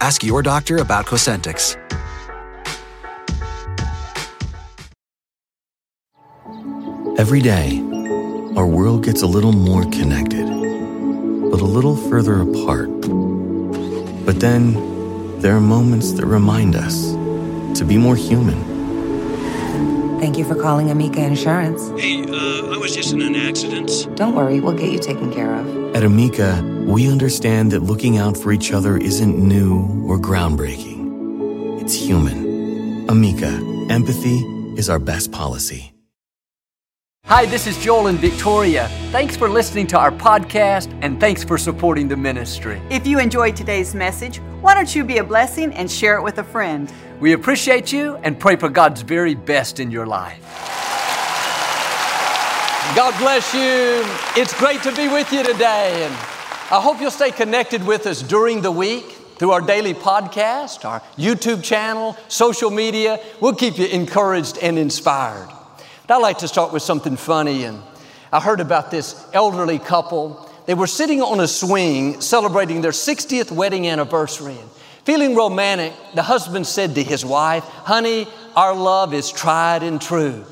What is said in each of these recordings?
Ask your doctor about Cosentyx. Every day, our world gets a little more connected, but a little further apart. But then, there are moments that remind us to be more human. Thank you for calling Amica Insurance. Hey, uh, I was just in an accident. Don't worry, we'll get you taken care of. At Amica, we understand that looking out for each other isn't new or groundbreaking. It's human. Amica, empathy is our best policy. Hi, this is Joel and Victoria. Thanks for listening to our podcast and thanks for supporting the ministry. If you enjoyed today's message, why don't you be a blessing and share it with a friend? We appreciate you and pray for God's very best in your life. God bless you. It's great to be with you today. And I hope you'll stay connected with us during the week through our daily podcast, our YouTube channel, social media. We'll keep you encouraged and inspired. But I like to start with something funny. And I heard about this elderly couple. They were sitting on a swing celebrating their 60th wedding anniversary. And feeling romantic, the husband said to his wife, Honey, our love is tried and true.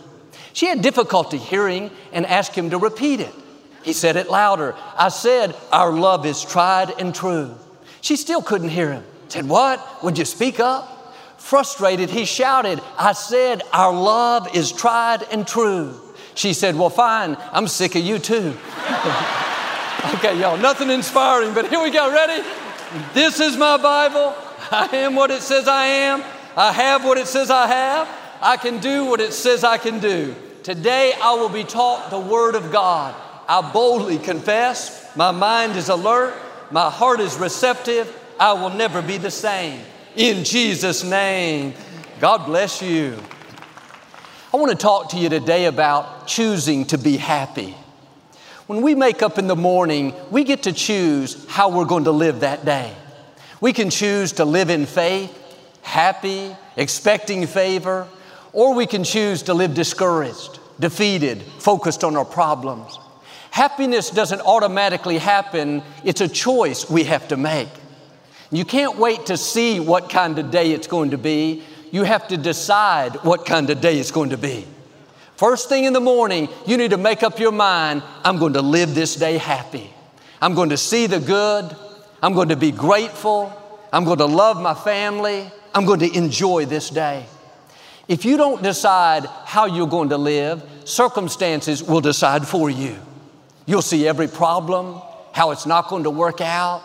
She had difficulty hearing and asked him to repeat it. He said it louder. I said, Our love is tried and true. She still couldn't hear him. Said, What? Would you speak up? Frustrated, he shouted, I said, Our love is tried and true. She said, Well, fine, I'm sick of you too. okay, y'all, nothing inspiring, but here we go. Ready? This is my Bible. I am what it says I am. I have what it says I have. I can do what it says I can do. Today I will be taught the Word of God. I boldly confess, my mind is alert, my heart is receptive, I will never be the same. In Jesus' name, God bless you. I want to talk to you today about choosing to be happy. When we make up in the morning, we get to choose how we're going to live that day. We can choose to live in faith, happy, expecting favor, or we can choose to live discouraged, defeated, focused on our problems. Happiness doesn't automatically happen, it's a choice we have to make. You can't wait to see what kind of day it's going to be. You have to decide what kind of day it's going to be. First thing in the morning, you need to make up your mind I'm going to live this day happy. I'm going to see the good. I'm going to be grateful. I'm going to love my family. I'm going to enjoy this day. If you don't decide how you're going to live, circumstances will decide for you. You'll see every problem, how it's not going to work out.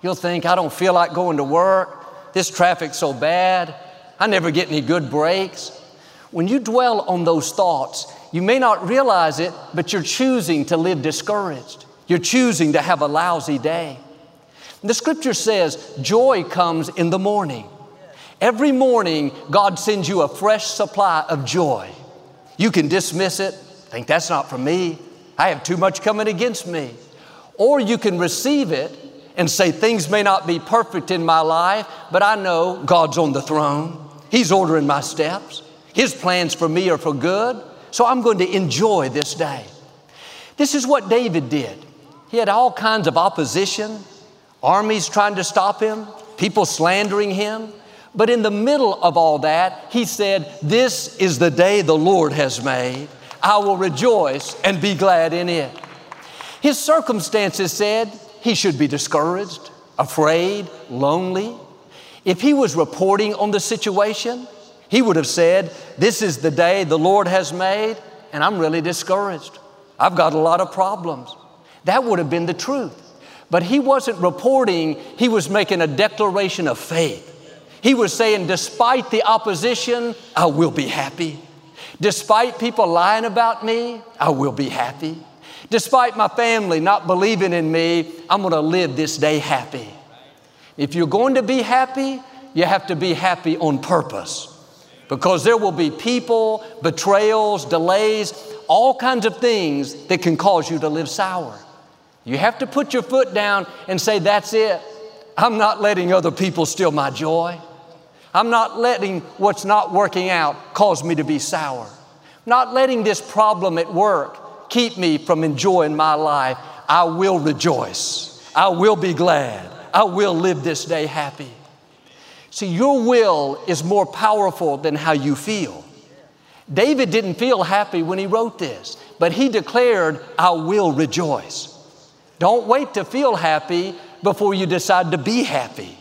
You'll think, I don't feel like going to work. This traffic's so bad. I never get any good breaks. When you dwell on those thoughts, you may not realize it, but you're choosing to live discouraged. You're choosing to have a lousy day. The scripture says joy comes in the morning. Every morning, God sends you a fresh supply of joy. You can dismiss it, think that's not for me. I have too much coming against me. Or you can receive it and say, Things may not be perfect in my life, but I know God's on the throne. He's ordering my steps. His plans for me are for good. So I'm going to enjoy this day. This is what David did. He had all kinds of opposition, armies trying to stop him, people slandering him. But in the middle of all that, he said, This is the day the Lord has made. I will rejoice and be glad in it. His circumstances said he should be discouraged, afraid, lonely. If he was reporting on the situation, he would have said, This is the day the Lord has made, and I'm really discouraged. I've got a lot of problems. That would have been the truth. But he wasn't reporting, he was making a declaration of faith. He was saying, Despite the opposition, I will be happy. Despite people lying about me, I will be happy. Despite my family not believing in me, I'm going to live this day happy. If you're going to be happy, you have to be happy on purpose because there will be people, betrayals, delays, all kinds of things that can cause you to live sour. You have to put your foot down and say, That's it. I'm not letting other people steal my joy. I'm not letting what's not working out cause me to be sour. Not letting this problem at work keep me from enjoying my life. I will rejoice. I will be glad. I will live this day happy. See, your will is more powerful than how you feel. David didn't feel happy when he wrote this, but he declared, I will rejoice. Don't wait to feel happy before you decide to be happy.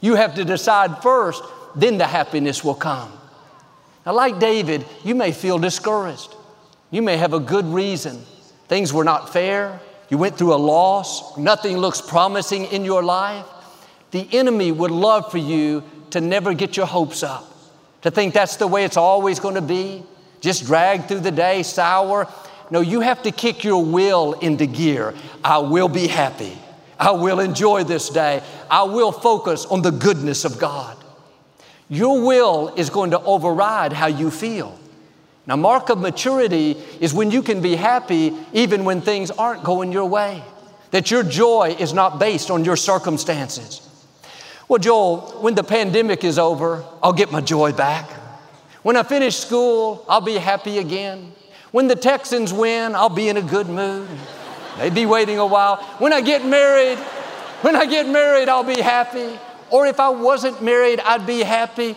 You have to decide first then the happiness will come. Now, like David, you may feel discouraged. You may have a good reason. Things were not fair. You went through a loss. Nothing looks promising in your life. The enemy would love for you to never get your hopes up, to think that's the way it's always going to be, just drag through the day sour. No, you have to kick your will into gear. I will be happy. I will enjoy this day. I will focus on the goodness of God. Your will is going to override how you feel. Now, mark of maturity is when you can be happy even when things aren't going your way, that your joy is not based on your circumstances. Well, Joel, when the pandemic is over, I'll get my joy back. When I finish school, I'll be happy again. When the Texans win, I'll be in a good mood. They'd be waiting a while. When I get married, when I get married, I'll be happy. Or if I wasn't married, I'd be happy.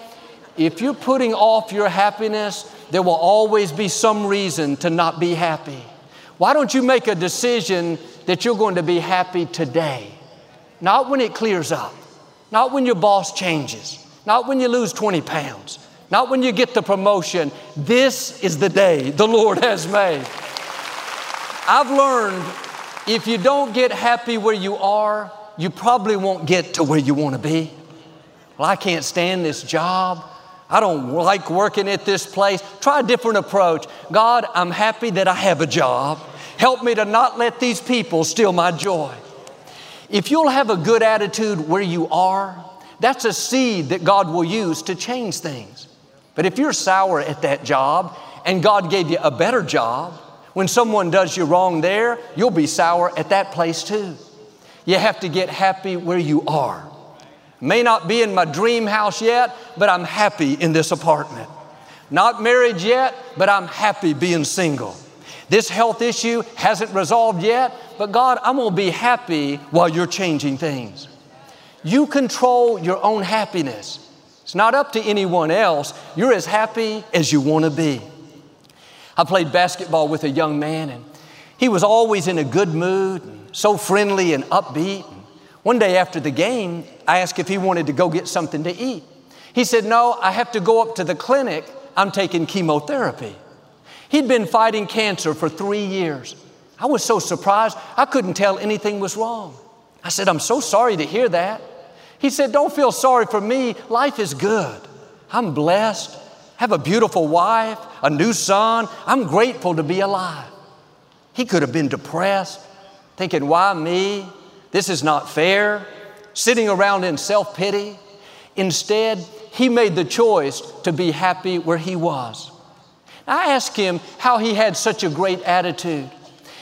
If you're putting off your happiness, there will always be some reason to not be happy. Why don't you make a decision that you're going to be happy today? Not when it clears up, not when your boss changes, not when you lose 20 pounds, not when you get the promotion. This is the day the Lord has made. I've learned if you don't get happy where you are, you probably won't get to where you want to be. Well, I can't stand this job. I don't like working at this place. Try a different approach. God, I'm happy that I have a job. Help me to not let these people steal my joy. If you'll have a good attitude where you are, that's a seed that God will use to change things. But if you're sour at that job and God gave you a better job, when someone does you wrong there, you'll be sour at that place too. You have to get happy where you are. May not be in my dream house yet, but I'm happy in this apartment. Not married yet, but I'm happy being single. This health issue hasn't resolved yet, but God, I'm gonna be happy while you're changing things. You control your own happiness. It's not up to anyone else. You're as happy as you wanna be. I played basketball with a young man, and he was always in a good mood and so friendly and upbeat. One day after the game, I asked if he wanted to go get something to eat. He said, No, I have to go up to the clinic. I'm taking chemotherapy. He'd been fighting cancer for three years. I was so surprised, I couldn't tell anything was wrong. I said, I'm so sorry to hear that. He said, Don't feel sorry for me. Life is good. I'm blessed, have a beautiful wife, a new son. I'm grateful to be alive. He could have been depressed, thinking, why me? This is not fair. Sitting around in self pity. Instead, he made the choice to be happy where he was. I asked him how he had such a great attitude.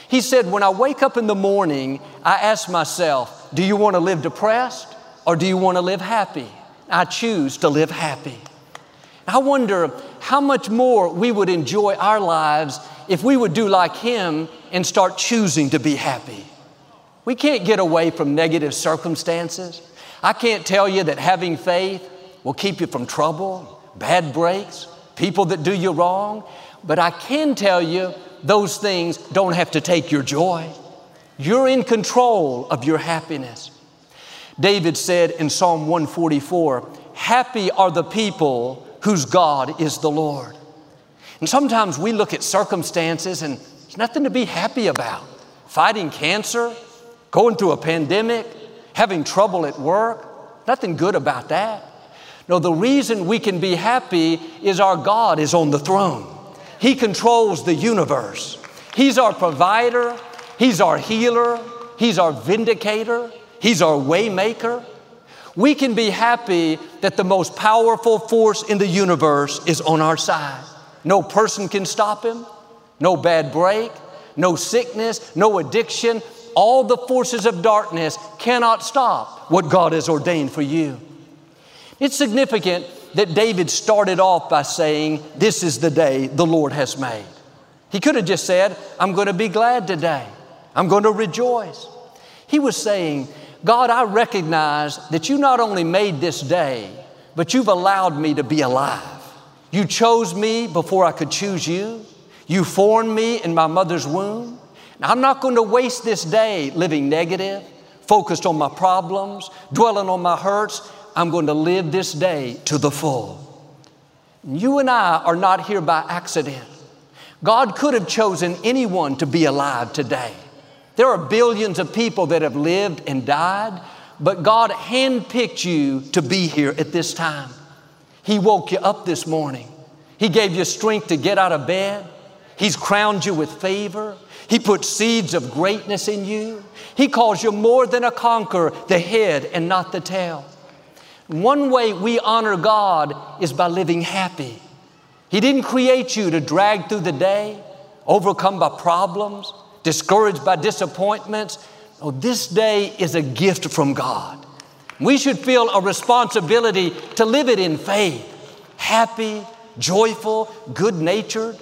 He said, When I wake up in the morning, I ask myself, Do you want to live depressed or do you want to live happy? I choose to live happy. I wonder how much more we would enjoy our lives if we would do like him and start choosing to be happy. We can't get away from negative circumstances. I can't tell you that having faith will keep you from trouble, bad breaks, people that do you wrong. But I can tell you, those things don't have to take your joy. You're in control of your happiness. David said in Psalm 144, Happy are the people whose God is the Lord. And sometimes we look at circumstances and there's nothing to be happy about. Fighting cancer, going through a pandemic, having trouble at work, nothing good about that. No, the reason we can be happy is our God is on the throne. He controls the universe. He's our provider, He's our healer, He's our vindicator, He's our waymaker. We can be happy that the most powerful force in the universe is on our side. No person can stop him, no bad break, no sickness, no addiction. All the forces of darkness cannot stop what God has ordained for you. It's significant that David started off by saying, This is the day the Lord has made. He could have just said, I'm going to be glad today. I'm going to rejoice. He was saying, God, I recognize that you not only made this day, but you've allowed me to be alive. You chose me before I could choose you. You formed me in my mother's womb. Now, I'm not going to waste this day living negative, focused on my problems, dwelling on my hurts. I'm going to live this day to the full. You and I are not here by accident. God could have chosen anyone to be alive today. There are billions of people that have lived and died, but God handpicked you to be here at this time. He woke you up this morning. He gave you strength to get out of bed. He's crowned you with favor. He put seeds of greatness in you. He calls you more than a conqueror, the head and not the tail. One way we honor God is by living happy. He didn't create you to drag through the day, overcome by problems, discouraged by disappointments. This day is a gift from God. We should feel a responsibility to live it in faith, happy, joyful, good natured.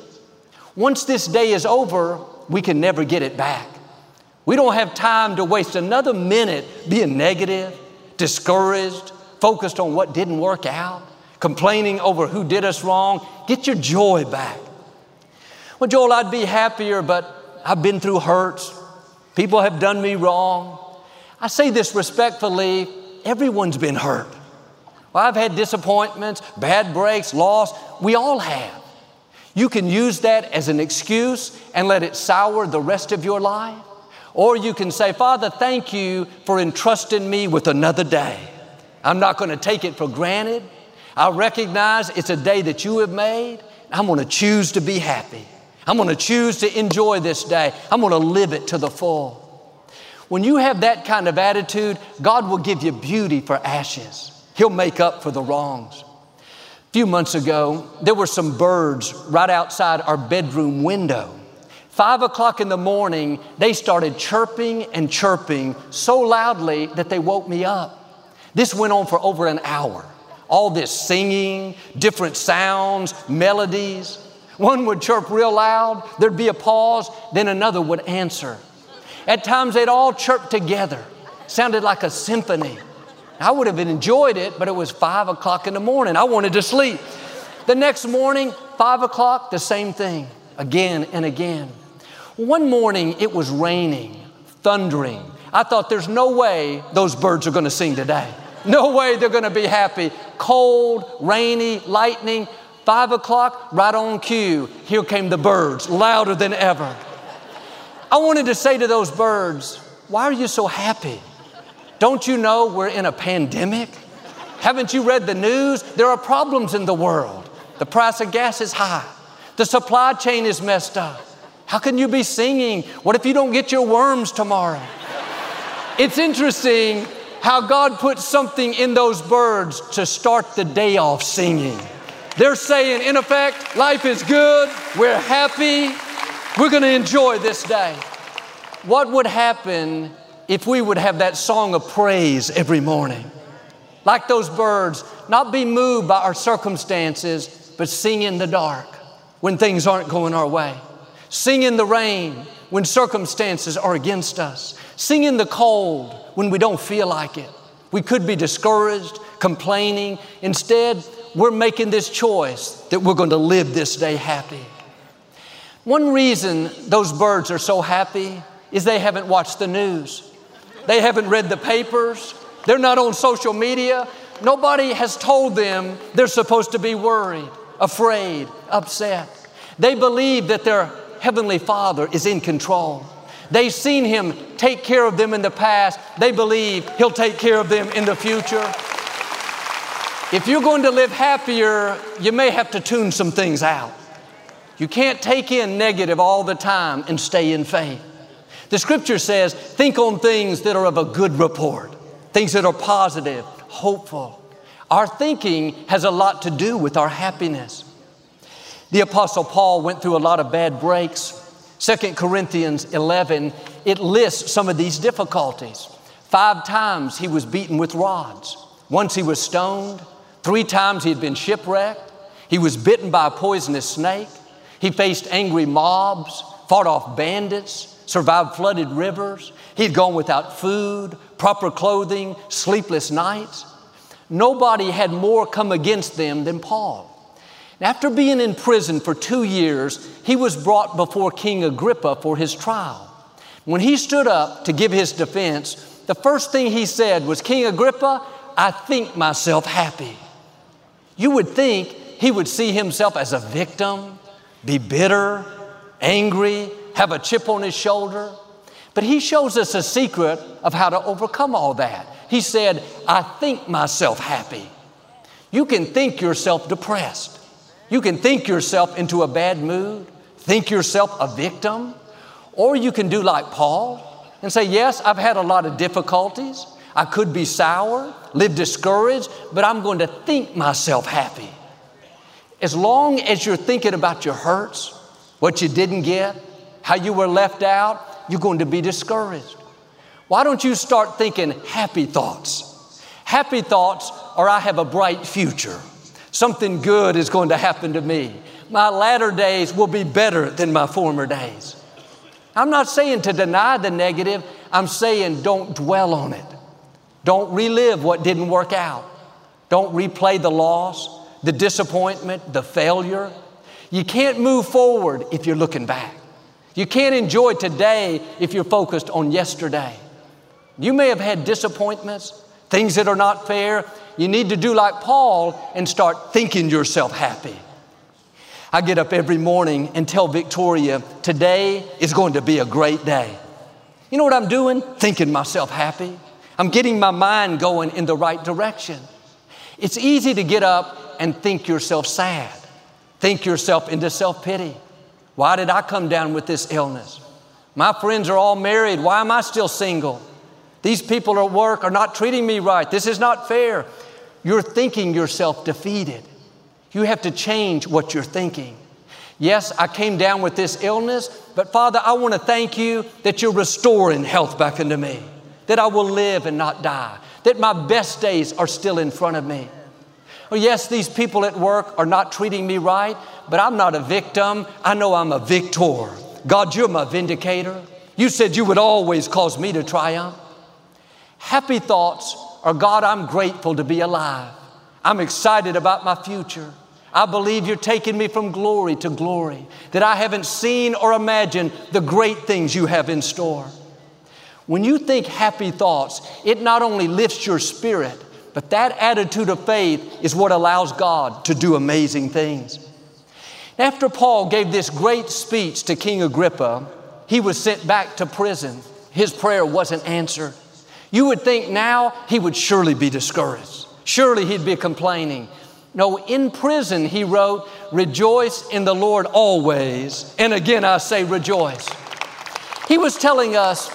Once this day is over, we can never get it back. We don't have time to waste another minute being negative, discouraged, focused on what didn't work out, complaining over who did us wrong. Get your joy back. Well, Joel, I'd be happier, but I've been through hurts. People have done me wrong. I say this respectfully everyone's been hurt. Well, I've had disappointments, bad breaks, loss. We all have. You can use that as an excuse and let it sour the rest of your life. Or you can say, Father, thank you for entrusting me with another day. I'm not going to take it for granted. I recognize it's a day that you have made. I'm going to choose to be happy. I'm going to choose to enjoy this day. I'm going to live it to the full. When you have that kind of attitude, God will give you beauty for ashes. He'll make up for the wrongs. A few months ago, there were some birds right outside our bedroom window. Five o'clock in the morning, they started chirping and chirping so loudly that they woke me up. This went on for over an hour. All this singing, different sounds, melodies. One would chirp real loud, there'd be a pause, then another would answer. At times they'd all chirp together. Sounded like a symphony. I would have enjoyed it, but it was five o'clock in the morning. I wanted to sleep. The next morning, five o'clock, the same thing, again and again. One morning it was raining, thundering. I thought there's no way those birds are going to sing today. No way they're going to be happy. Cold, rainy, lightning. Five o'clock, right on cue. Here came the birds, louder than ever. I wanted to say to those birds, Why are you so happy? Don't you know we're in a pandemic? Haven't you read the news? There are problems in the world. The price of gas is high, the supply chain is messed up. How can you be singing? What if you don't get your worms tomorrow? It's interesting how God put something in those birds to start the day off singing. They're saying, in effect, life is good, we're happy, we're to enjoy this day. What would happen if we would have that song of praise every morning? Like those birds, not be moved by our circumstances, but sing in the dark when things aren't going our way. Sing in the rain when circumstances are against us. Sing in the cold when we don't feel like it. We could be discouraged, complaining. Instead, we're making this choice that we're going to live this day happy. One reason those birds are so happy is they haven't watched the news. They haven't read the papers. They're not on social media. Nobody has told them they're supposed to be worried, afraid, upset. They believe that their Heavenly Father is in control. They've seen Him take care of them in the past. They believe He'll take care of them in the future. If you're going to live happier, you may have to tune some things out. You can't take in negative all the time and stay in faith. The scripture says, think on things that are of a good report, things that are positive, hopeful. Our thinking has a lot to do with our happiness. The Apostle Paul went through a lot of bad breaks. 2 Corinthians 11, it lists some of these difficulties. Five times he was beaten with rods. Once he was stoned. Three times he had been shipwrecked. He was bitten by a poisonous snake. He faced angry mobs, fought off bandits, survived flooded rivers. He'd gone without food, proper clothing, sleepless nights. Nobody had more come against them than Paul. After being in prison for two years, he was brought before King Agrippa for his trial. When he stood up to give his defense, the first thing he said was, King Agrippa, I think myself happy. You would think he would see himself as a victim, be bitter, angry, have a chip on his shoulder. But he shows us a secret of how to overcome all that. He said, I think myself happy. You can think yourself depressed. You can think yourself into a bad mood, think yourself a victim, or you can do like Paul and say, Yes, I've had a lot of difficulties. I could be sour, live discouraged, but I'm going to think myself happy. As long as you're thinking about your hurts, what you didn't get, how you were left out, you're going to be discouraged. Why don't you start thinking happy thoughts? Happy thoughts or I have a bright future. Something good is going to happen to me. My latter days will be better than my former days. I'm not saying to deny the negative, I'm saying don't dwell on it. Don't relive what didn't work out. Don't replay the loss, the disappointment, the failure. You can't move forward if you're looking back. You can't enjoy today if you're focused on yesterday. You may have had disappointments, things that are not fair. You need to do like Paul and start thinking yourself happy. I get up every morning and tell Victoria, today is going to be a great day. You know what I'm doing? Thinking myself happy. I'm getting my mind going in the right direction. It's easy to get up and think yourself sad, think yourself into self pity. Why did I come down with this illness? My friends are all married. Why am I still single? These people at work are not treating me right. This is not fair. You're thinking yourself defeated. You have to change what you're thinking. Yes, I came down with this illness, but Father, I want to thank you that you're restoring health back into me, that I will live and not die, that my best days are still in front of me. Oh, yes, these people at work are not treating me right, but I'm not a victim. I know I'm a victor. God, you're my vindicator. You said you would always cause me to triumph. Happy thoughts are God, I'm grateful to be alive. I'm excited about my future. I believe you're taking me from glory to glory, that I haven't seen or imagined the great things you have in store. When you think happy thoughts, it not only lifts your spirit, but that attitude of faith is what allows God to do amazing things. After Paul gave this great speech to King Agrippa, he was sent back to prison. His prayer wasn't answered. You would think now he would surely be discouraged. Surely he'd be complaining. No, in prison he wrote, Rejoice in the Lord always. And again I say, rejoice. He was telling us,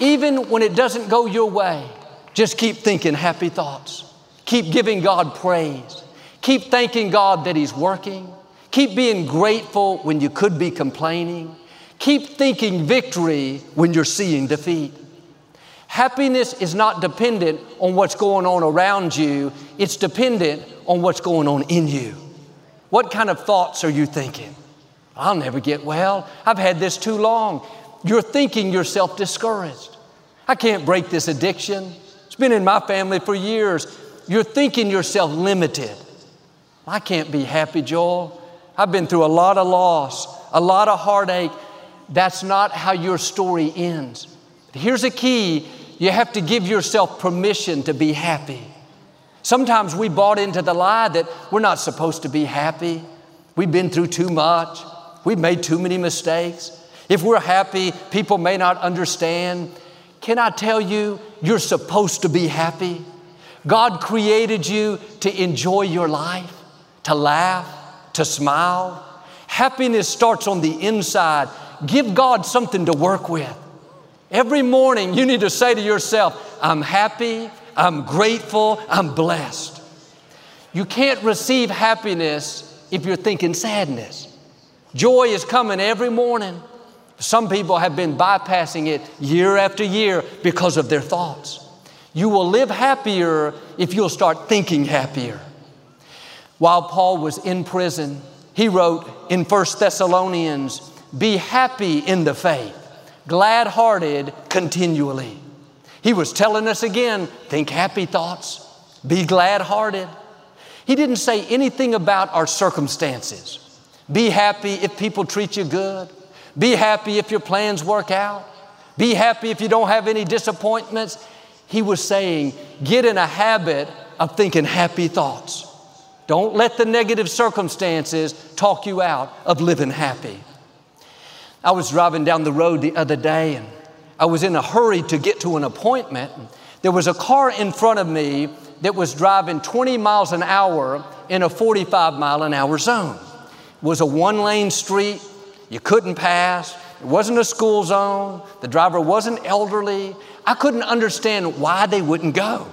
even when it doesn't go your way, just keep thinking happy thoughts. Keep giving God praise. Keep thanking God that He's working. Keep being grateful when you could be complaining. Keep thinking victory when you're seeing defeat. Happiness is not dependent on what's going on around you, it's dependent on what's going on in you. What kind of thoughts are you thinking? I'll never get well. I've had this too long. You're thinking yourself discouraged. I can't break this addiction. It's been in my family for years. you're thinking yourself limited. I can't be happy, Joel. I've been through a lot of loss, a lot of heartache. That's not how your story ends. Here's a key you have to give yourself permission to be happy. Sometimes we bought into the lie that we're not supposed to be happy. We've been through too much. We've made too many mistakes. If we're happy, people may not understand. Can I tell you, you're supposed to be happy? God created you to enjoy your life, to laugh, to smile. Happiness starts on the inside. Give God something to work with. Every morning, you need to say to yourself, I'm happy, I'm grateful, I'm blessed. You can't receive happiness if you're thinking sadness. Joy is coming every morning. Some people have been bypassing it year after year because of their thoughts. You will live happier if you'll start thinking happier. While Paul was in prison, he wrote in 1 Thessalonians, Be happy in the faith, glad hearted continually. He was telling us again, think happy thoughts, be glad hearted. He didn't say anything about our circumstances. Be happy if people treat you good. Be happy if your plans work out. Be happy if you don't have any disappointments. He was saying, get in a habit of thinking happy thoughts. Don't let the negative circumstances talk you out of living happy. I was driving down the road the other day and I was in a hurry to get to an appointment. There was a car in front of me that was driving 20 miles an hour in a 45 mile an hour zone. It was a one lane street. You couldn't pass. It wasn't a school zone. The driver wasn't elderly. I couldn't understand why they wouldn't go.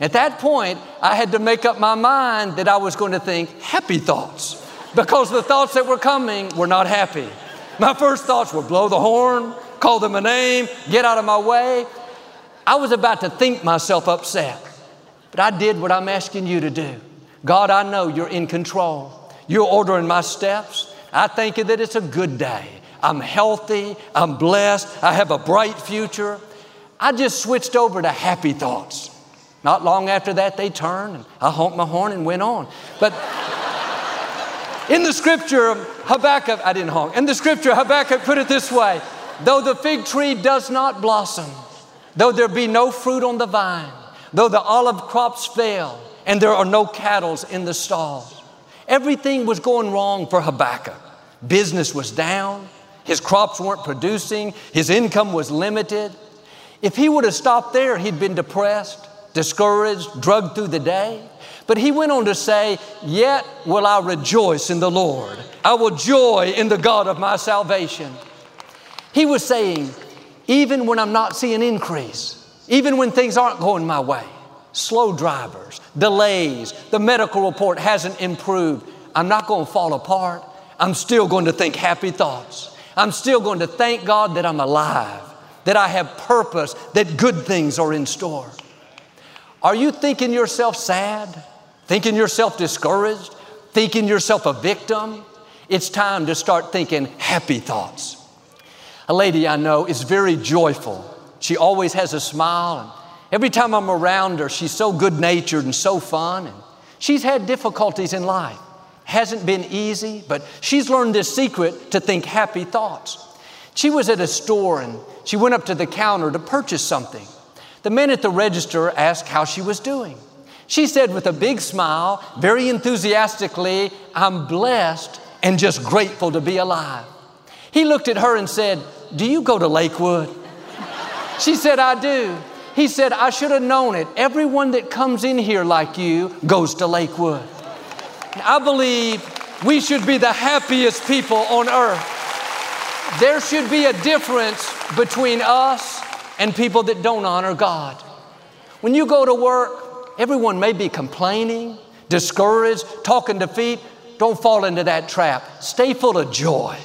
At that point, I had to make up my mind that I was going to think happy thoughts because the thoughts that were coming were not happy. My first thoughts were blow the horn, call them a name, get out of my way. I was about to think myself upset, but I did what I'm asking you to do. God, I know you're in control. You're ordering my steps. I thank you that it's a good day. I'm healthy. I'm blessed. I have a bright future. I just switched over to happy thoughts. Not long after that, they turned and I honked my horn and went on. But in the scripture, Habakkuk, I didn't honk. In the scripture, Habakkuk put it this way Though the fig tree does not blossom, though there be no fruit on the vine, though the olive crops fail, and there are no cattle in the stalls. Everything was going wrong for Habakkuk. Business was down, his crops weren't producing, his income was limited. If he would have stopped there, he'd been depressed, discouraged, drugged through the day. But he went on to say, Yet will I rejoice in the Lord. I will joy in the God of my salvation. He was saying, even when I'm not seeing increase, even when things aren't going my way, slow drivers, delays, the medical report hasn't improved, I'm not going to fall apart. I'm still going to think happy thoughts. I'm still going to thank God that I'm alive, that I have purpose, that good things are in store. Are you thinking yourself sad? Thinking yourself discouraged? Thinking yourself a victim? It's time to start thinking happy thoughts. A lady I know is very joyful. She always has a smile. And every time I'm around her, she's so good natured and so fun. And she's had difficulties in life. Hasn't been easy, but she's learned this secret to think happy thoughts. She was at a store and she went up to the counter to purchase something. The man at the register asked how she was doing. She said with a big smile, very enthusiastically, I'm blessed and just grateful to be alive. He looked at her and said, Do you go to Lakewood? She said, I do. He said, I should have known it. Everyone that comes in here like you goes to Lakewood. I believe we should be the happiest people on earth. There should be a difference between us and people that don't honor God. When you go to work, everyone may be complaining, discouraged, talking defeat. Don't fall into that trap. Stay full of joy.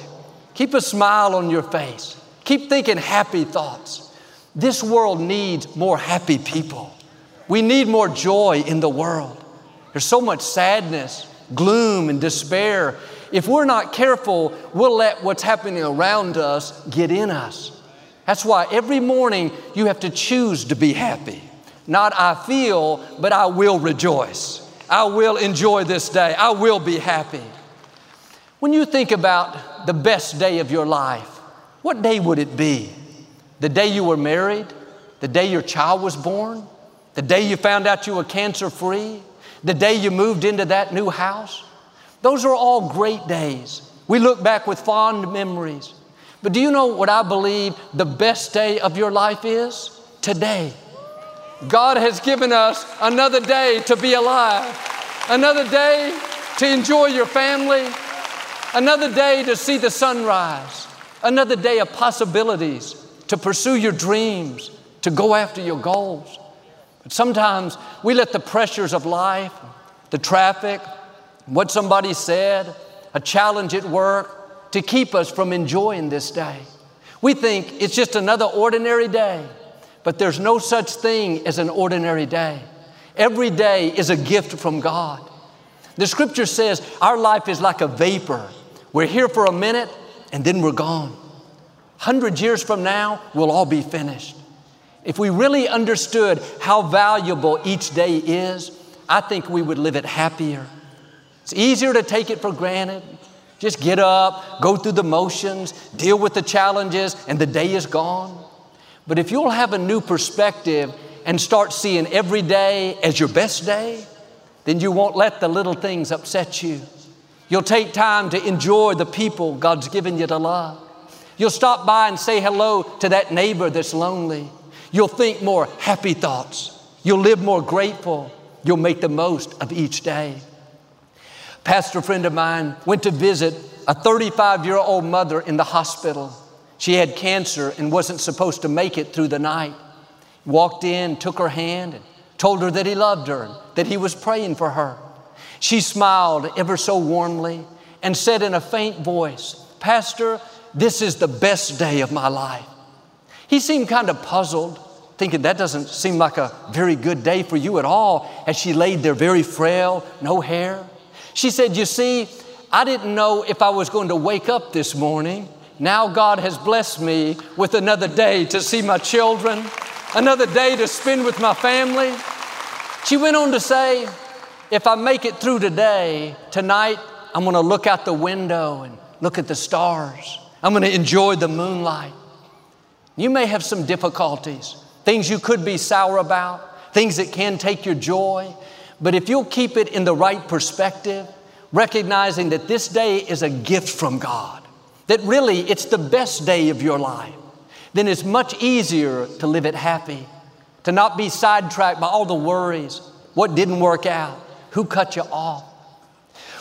Keep a smile on your face. Keep thinking happy thoughts. This world needs more happy people. We need more joy in the world. There's so much sadness, gloom, and despair. If we're not careful, we'll let what's happening around us get in us. That's why every morning you have to choose to be happy. Not I feel, but I will rejoice. I will enjoy this day. I will be happy. When you think about the best day of your life, what day would it be? The day you were married? The day your child was born? The day you found out you were cancer free? The day you moved into that new house? Those are all great days. We look back with fond memories. But do you know what I believe the best day of your life is? Today. God has given us another day to be alive, another day to enjoy your family, another day to see the sunrise, another day of possibilities to pursue your dreams, to go after your goals. But sometimes we let the pressures of life, the traffic, what somebody said, a challenge at work, to keep us from enjoying this day. We think it's just another ordinary day, but there's no such thing as an ordinary day. Every day is a gift from God. The scripture says our life is like a vapor. We're here for a minute and then we're gone. Hundred years from now, we'll all be finished. If we really understood how valuable each day is, I think we would live it happier. It's easier to take it for granted. Just get up, go through the motions, deal with the challenges, and the day is gone. But if you'll have a new perspective and start seeing every day as your best day, then you won't let the little things upset you. You'll take time to enjoy the people God's given you to love. You'll stop by and say hello to that neighbor that's lonely. You'll think more happy thoughts. You'll live more grateful. You'll make the most of each day. Pastor friend of mine went to visit a 35 year old mother in the hospital. She had cancer and wasn't supposed to make it through the night. Walked in, took her hand, and told her that he loved her, and that he was praying for her. She smiled ever so warmly and said in a faint voice, Pastor, this is the best day of my life. He seemed kind of puzzled, thinking that doesn't seem like a very good day for you at all, as she laid there very frail, no hair. She said, You see, I didn't know if I was going to wake up this morning. Now God has blessed me with another day to see my children, another day to spend with my family. She went on to say, If I make it through today, tonight, I'm going to look out the window and look at the stars. I'm going to enjoy the moonlight. You may have some difficulties, things you could be sour about, things that can take your joy. But if you'll keep it in the right perspective, recognizing that this day is a gift from God, that really it's the best day of your life, then it's much easier to live it happy, to not be sidetracked by all the worries, what didn't work out, who cut you off.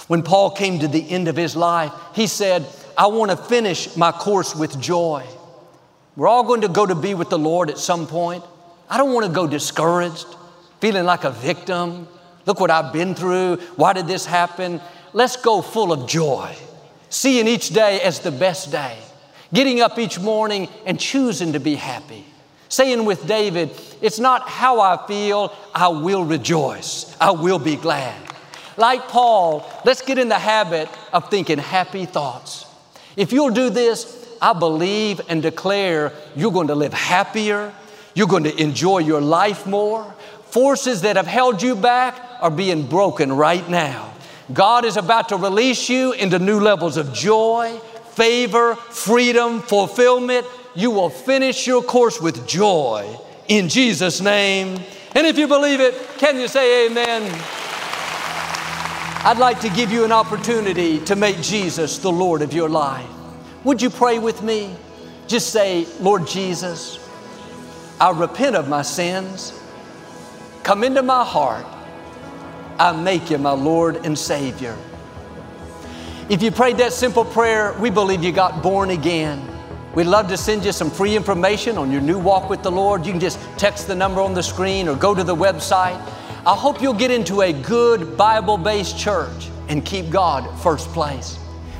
When Paul came to the end of his life, he said, I want to finish my course with joy. We're all going to go to be with the Lord at some point. I don't want to go discouraged, feeling like a victim. Look what I've been through. Why did this happen? Let's go full of joy, seeing each day as the best day, getting up each morning and choosing to be happy. Saying with David, it's not how I feel, I will rejoice, I will be glad. Like Paul, let's get in the habit of thinking happy thoughts. If you'll do this, I believe and declare you're going to live happier, you're going to enjoy your life more. Forces that have held you back are being broken right now. God is about to release you into new levels of joy, favor, freedom, fulfillment. You will finish your course with joy in Jesus' name. And if you believe it, can you say amen? I'd like to give you an opportunity to make Jesus the Lord of your life. Would you pray with me? Just say, Lord Jesus, I repent of my sins. Come into my heart. I make you my Lord and Savior. If you prayed that simple prayer, we believe you got born again. We'd love to send you some free information on your new walk with the Lord. You can just text the number on the screen or go to the website. I hope you'll get into a good Bible based church and keep God first place.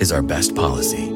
is our best policy.